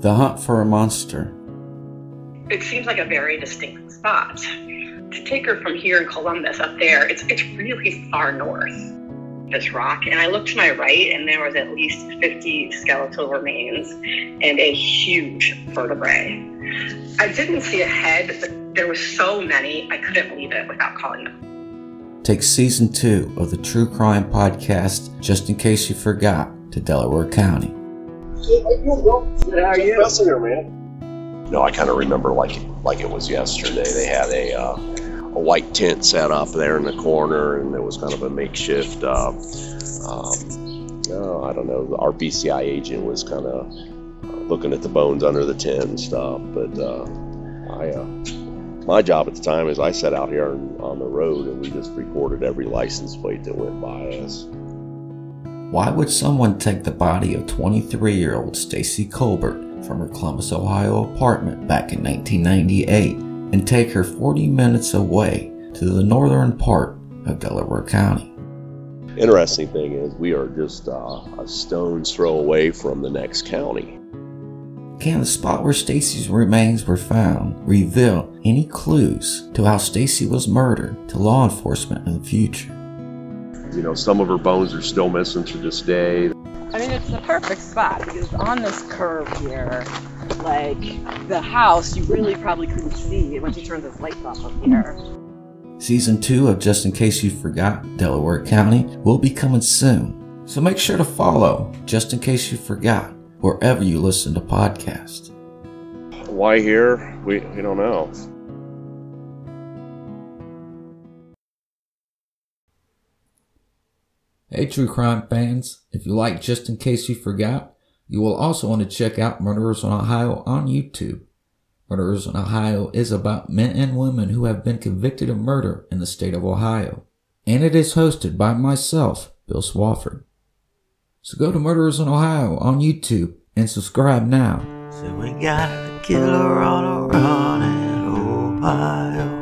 The Hunt for a Monster. It seems like a very distinct spot. To take her from here in Columbus up there, it's it's really far north. This rock, and I looked to my right, and there was at least 50 skeletal remains and a huge vertebrae. I didn't see a head, but there were so many, I couldn't leave it without calling them. Take season two of the True Crime Podcast, just in case you forgot, to Delaware County. Are you? Bessinger, man. No, I kind of remember like like it was yesterday. They had a uh, a white tent set up there in the corner, and it was kind of a makeshift. Uh, um, oh, I don't know. Our BCI agent was kind of looking at the bones under the tent and stuff. But uh, I, uh, my job at the time is I sat out here on, on the road, and we just recorded every license plate that went by us. Why would someone take the body of 23 year old Stacey Colbert from her Columbus, Ohio apartment back in 1998 and take her 40 minutes away to the northern part of Delaware County? Interesting thing is, we are just uh, a stone's throw away from the next county. Can the spot where Stacey's remains were found reveal any clues to how Stacey was murdered to law enforcement in the future? You know, some of her bones are still missing to this day. I mean, it's the perfect spot because on this curve here, like the house, you really probably couldn't see it once you turned this lights off up here. Season 2 of Just In Case You Forgot Delaware County will be coming soon. So make sure to follow Just In Case You Forgot wherever you listen to podcasts. Why here? We, we don't know. Hey, true crime fans, if you like Just In Case You Forgot, you will also want to check out Murderers in Ohio on YouTube. Murderers in Ohio is about men and women who have been convicted of murder in the state of Ohio. And it is hosted by myself, Bill Swafford. So go to Murderers in Ohio on YouTube and subscribe now. So we got a killer on a run in Ohio.